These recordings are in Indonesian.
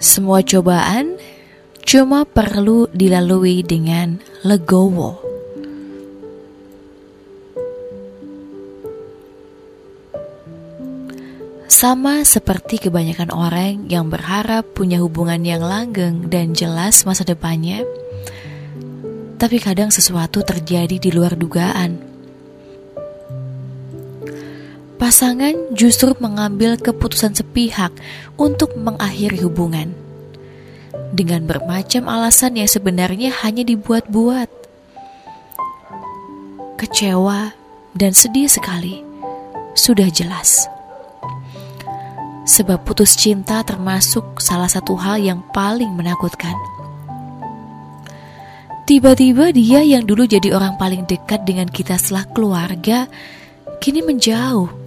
Semua cobaan cuma perlu dilalui dengan legowo. Sama seperti kebanyakan orang yang berharap punya hubungan yang langgeng dan jelas masa depannya, tapi kadang sesuatu terjadi di luar dugaan. Pasangan justru mengambil keputusan sepihak untuk mengakhiri hubungan dengan bermacam alasan yang sebenarnya hanya dibuat-buat. Kecewa dan sedih sekali, sudah jelas. Sebab putus cinta termasuk salah satu hal yang paling menakutkan. Tiba-tiba dia yang dulu jadi orang paling dekat dengan kita setelah keluarga, kini menjauh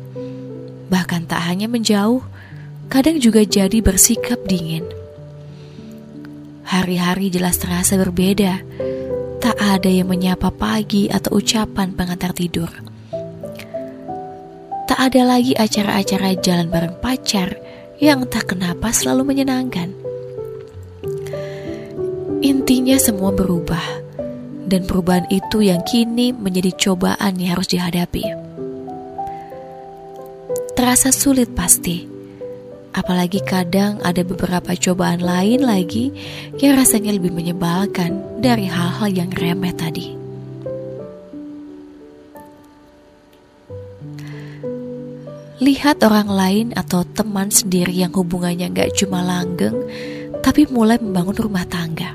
bahkan tak hanya menjauh, kadang juga jadi bersikap dingin. Hari-hari jelas terasa berbeda, tak ada yang menyapa pagi atau ucapan pengantar tidur. Tak ada lagi acara-acara jalan bareng pacar yang tak kenapa selalu menyenangkan. Intinya semua berubah, dan perubahan itu yang kini menjadi cobaan yang harus dihadapi terasa sulit pasti. Apalagi kadang ada beberapa cobaan lain lagi yang rasanya lebih menyebalkan dari hal-hal yang remeh tadi. Lihat orang lain atau teman sendiri yang hubungannya gak cuma langgeng, tapi mulai membangun rumah tangga.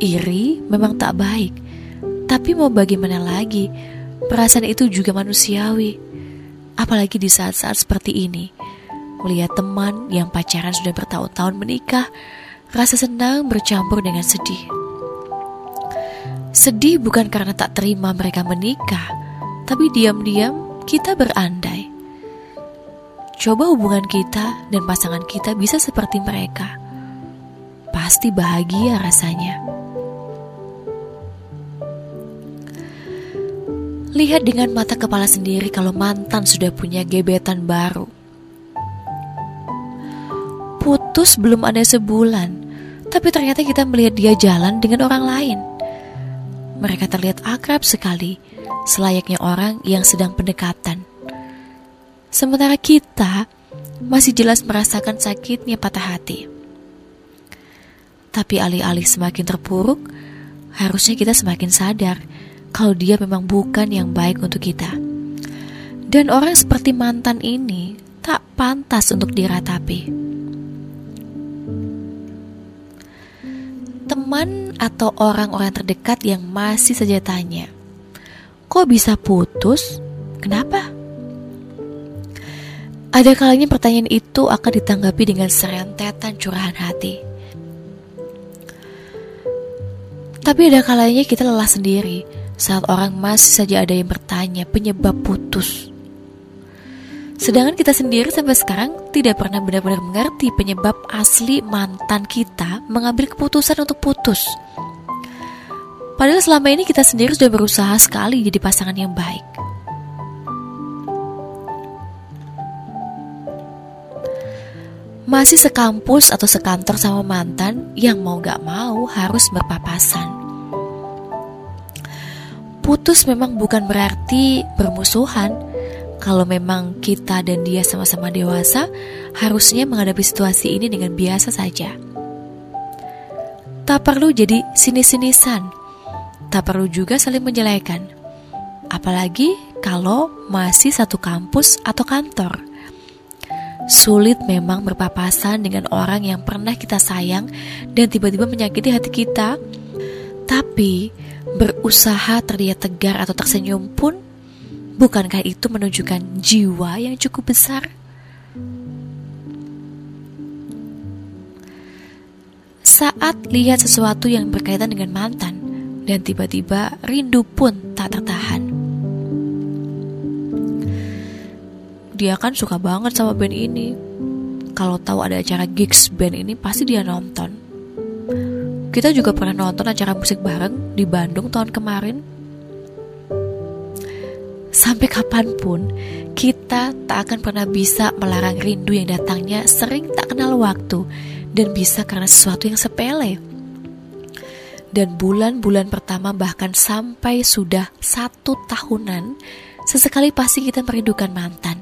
Iri memang tak baik, tapi mau bagaimana lagi? Perasaan itu juga manusiawi, apalagi di saat-saat seperti ini. Melihat teman yang pacaran sudah bertahun-tahun menikah, rasa senang bercampur dengan sedih. Sedih bukan karena tak terima mereka menikah, tapi diam-diam kita berandai. Coba hubungan kita dan pasangan kita bisa seperti mereka. Pasti bahagia rasanya. Lihat dengan mata kepala sendiri kalau mantan sudah punya gebetan baru. Putus belum ada sebulan, tapi ternyata kita melihat dia jalan dengan orang lain. Mereka terlihat akrab sekali, selayaknya orang yang sedang pendekatan. Sementara kita masih jelas merasakan sakitnya patah hati. Tapi alih-alih semakin terpuruk, harusnya kita semakin sadar kalau dia memang bukan yang baik untuk kita. Dan orang seperti mantan ini tak pantas untuk diratapi. Teman atau orang-orang terdekat yang masih saja tanya, "Kok bisa putus? Kenapa?" Ada kalanya pertanyaan itu akan ditanggapi dengan serentetan curahan hati. Tapi ada kalanya kita lelah sendiri saat orang masih saja ada yang bertanya penyebab putus. Sedangkan kita sendiri sampai sekarang tidak pernah benar-benar mengerti penyebab asli mantan kita mengambil keputusan untuk putus. Padahal selama ini kita sendiri sudah berusaha sekali jadi pasangan yang baik. Masih sekampus atau sekantor sama mantan yang mau gak mau harus berpapasan. Putus memang bukan berarti bermusuhan. Kalau memang kita dan dia sama-sama dewasa, harusnya menghadapi situasi ini dengan biasa saja. Tak perlu jadi sinis-sinisan, tak perlu juga saling menjelekan. Apalagi kalau masih satu kampus atau kantor. Sulit memang berpapasan dengan orang yang pernah kita sayang dan tiba-tiba menyakiti hati kita. Tapi berusaha terlihat tegar atau tersenyum pun Bukankah itu menunjukkan jiwa yang cukup besar? Saat lihat sesuatu yang berkaitan dengan mantan, dan tiba-tiba rindu pun tak tertahan. Dia kan suka banget sama band ini. Kalau tahu ada acara gigs band ini pasti dia nonton. Kita juga pernah nonton acara musik bareng di Bandung tahun kemarin. Sampai kapan pun, kita tak akan pernah bisa melarang rindu yang datangnya sering tak kenal waktu dan bisa karena sesuatu yang sepele. Dan bulan-bulan pertama bahkan sampai sudah satu tahunan, sesekali pasti kita merindukan mantan.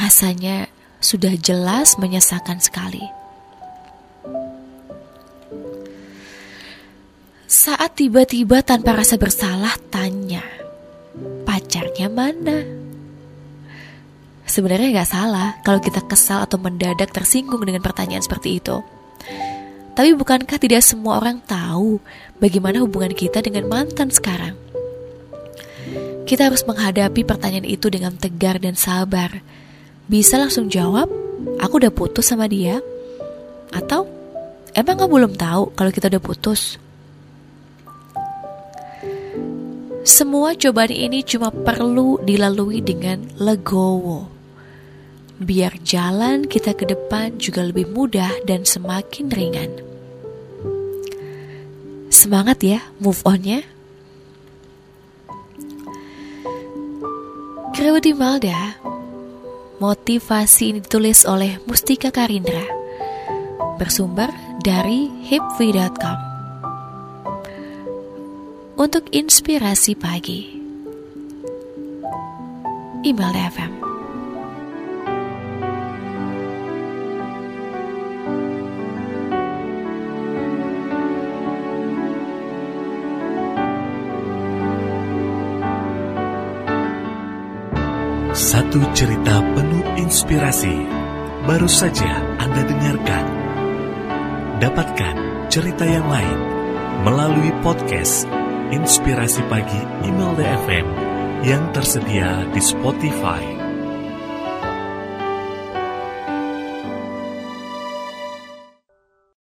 Rasanya sudah jelas menyesakan sekali. Saat tiba-tiba tanpa rasa bersalah tanya, pacarnya mana? Sebenarnya gak salah kalau kita kesal atau mendadak tersinggung dengan pertanyaan seperti itu. Tapi bukankah tidak semua orang tahu bagaimana hubungan kita dengan mantan sekarang? Kita harus menghadapi pertanyaan itu dengan tegar dan sabar bisa langsung jawab, aku udah putus sama dia. Atau, emang kamu belum tahu kalau kita udah putus? Semua cobaan ini cuma perlu dilalui dengan legowo. Biar jalan kita ke depan juga lebih mudah dan semakin ringan. Semangat ya move onnya. Krewati Malda Motivasi ini ditulis oleh Mustika Karindra. Bersumber dari hipvi.com. Untuk inspirasi pagi. Email FM. Satu cerita penuh inspirasi baru saja Anda dengarkan. Dapatkan cerita yang lain melalui podcast Inspirasi Pagi Email DFM yang tersedia di Spotify.